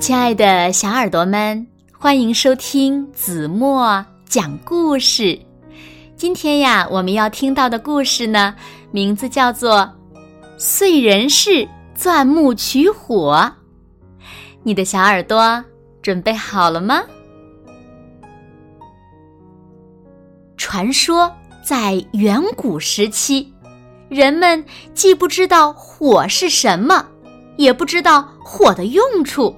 亲爱的小耳朵们，欢迎收听子墨讲故事。今天呀，我们要听到的故事呢，名字叫做《燧人氏钻木取火》。你的小耳朵准备好了吗？传说在远古时期，人们既不知道火是什么，也不知道火的用处。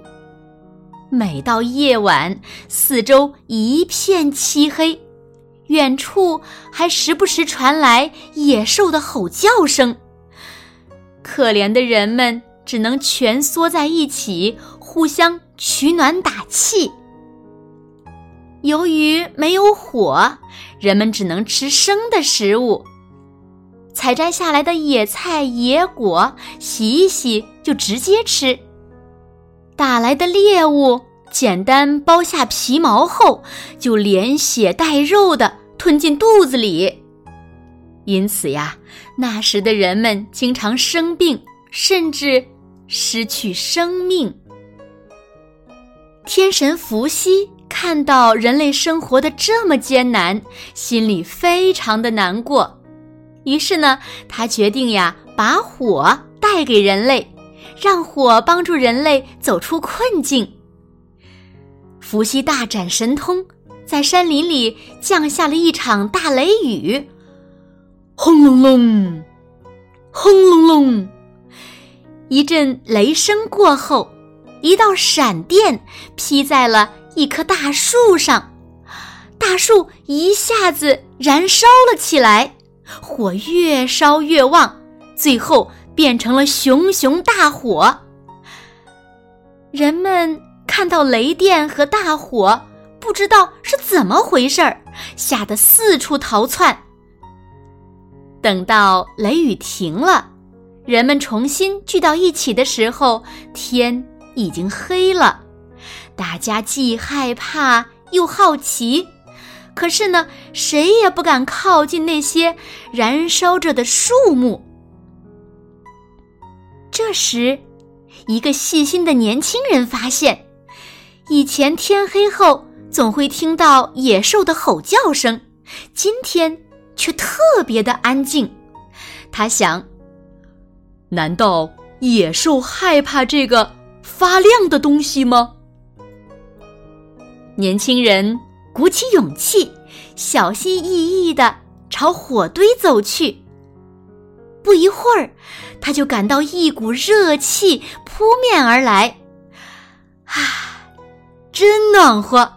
每到夜晚，四周一片漆黑，远处还时不时传来野兽的吼叫声。可怜的人们只能蜷缩在一起，互相取暖打气。由于没有火，人们只能吃生的食物，采摘下来的野菜、野果，洗一洗就直接吃。打来的猎物，简单剥下皮毛后，就连血带肉的吞进肚子里。因此呀，那时的人们经常生病，甚至失去生命。天神伏羲看到人类生活的这么艰难，心里非常的难过。于是呢，他决定呀，把火带给人类。让火帮助人类走出困境。伏羲大展神通，在山林里降下了一场大雷雨，轰隆隆，轰隆隆，一阵雷声过后，一道闪电劈在了一棵大树上，大树一下子燃烧了起来，火越烧越旺，最后。变成了熊熊大火。人们看到雷电和大火，不知道是怎么回事儿，吓得四处逃窜。等到雷雨停了，人们重新聚到一起的时候，天已经黑了。大家既害怕又好奇，可是呢，谁也不敢靠近那些燃烧着的树木。这时，一个细心的年轻人发现，以前天黑后总会听到野兽的吼叫声，今天却特别的安静。他想：难道野兽害怕这个发亮的东西吗？年轻人鼓起勇气，小心翼翼的朝火堆走去。不一会儿，他就感到一股热气扑面而来，啊，真暖和！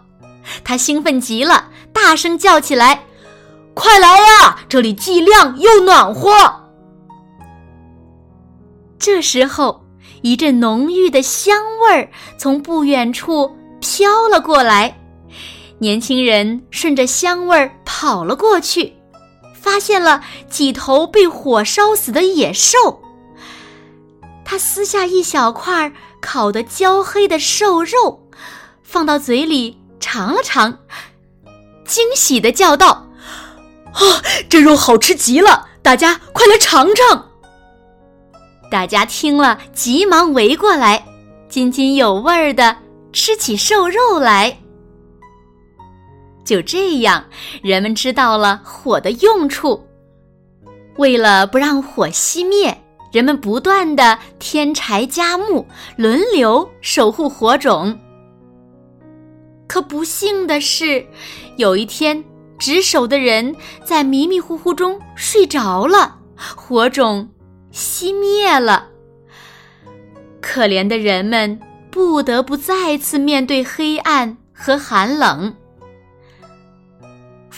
他兴奋极了，大声叫起来：“快来呀，这里既亮又暖和！”这时候，一阵浓郁的香味儿从不远处飘了过来，年轻人顺着香味儿跑了过去。发现了几头被火烧死的野兽，他撕下一小块烤得焦黑的瘦肉，放到嘴里尝了尝，惊喜的叫道：“啊，这肉好吃极了！大家快来尝尝！”大家听了，急忙围过来，津津有味儿的吃起瘦肉来。就这样，人们知道了火的用处。为了不让火熄灭，人们不断的添柴加木，轮流守护火种。可不幸的是，有一天，值守的人在迷迷糊糊中睡着了，火种熄灭了。可怜的人们不得不再次面对黑暗和寒冷。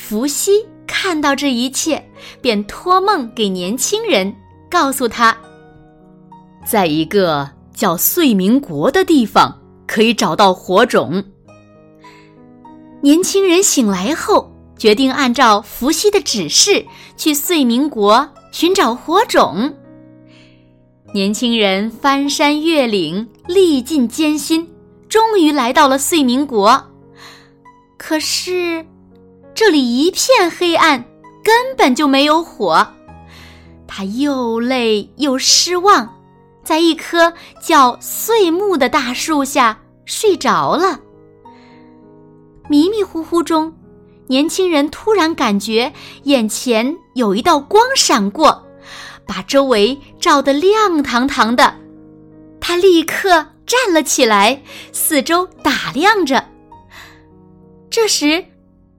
伏羲看到这一切，便托梦给年轻人，告诉他，在一个叫燧明国的地方可以找到火种。年轻人醒来后，决定按照伏羲的指示去燧明国寻找火种。年轻人翻山越岭，历尽艰辛，终于来到了燧明国。可是。这里一片黑暗，根本就没有火。他又累又失望，在一棵叫碎木的大树下睡着了。迷迷糊糊中，年轻人突然感觉眼前有一道光闪过，把周围照得亮堂堂的。他立刻站了起来，四周打量着。这时，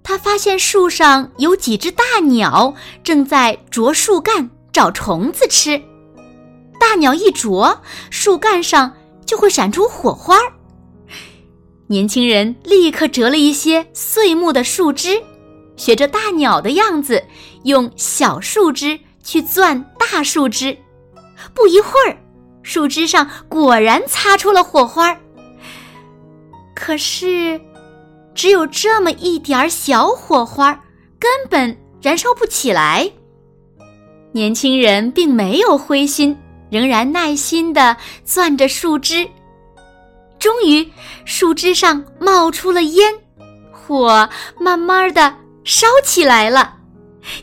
他发现树上有几只大鸟正在啄树干找虫子吃。大鸟一啄，树干上就会闪出火花。年轻人立刻折了一些碎木的树枝，学着大鸟的样子，用小树枝去钻大树枝。不一会儿，树枝上果然擦出了火花。可是，只有这么一点儿小火花，根本燃烧不起来。年轻人并没有灰心，仍然耐心地攥着树枝。终于，树枝上冒出了烟，火慢慢的烧起来了。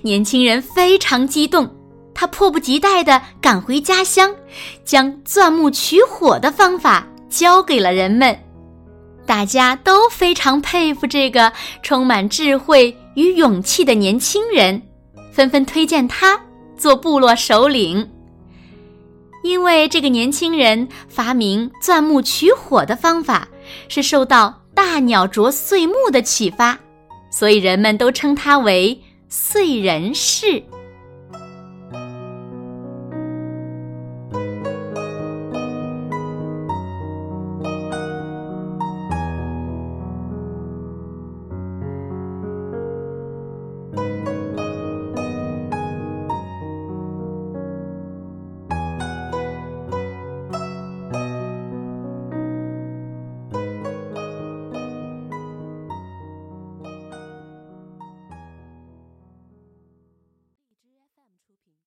年轻人非常激动，他迫不及待的赶回家乡，将钻木取火的方法教给了人们。大家都非常佩服这个充满智慧与勇气的年轻人，纷纷推荐他做部落首领。因为这个年轻人发明钻木取火的方法，是受到大鸟啄碎木的启发，所以人们都称他为燧人氏。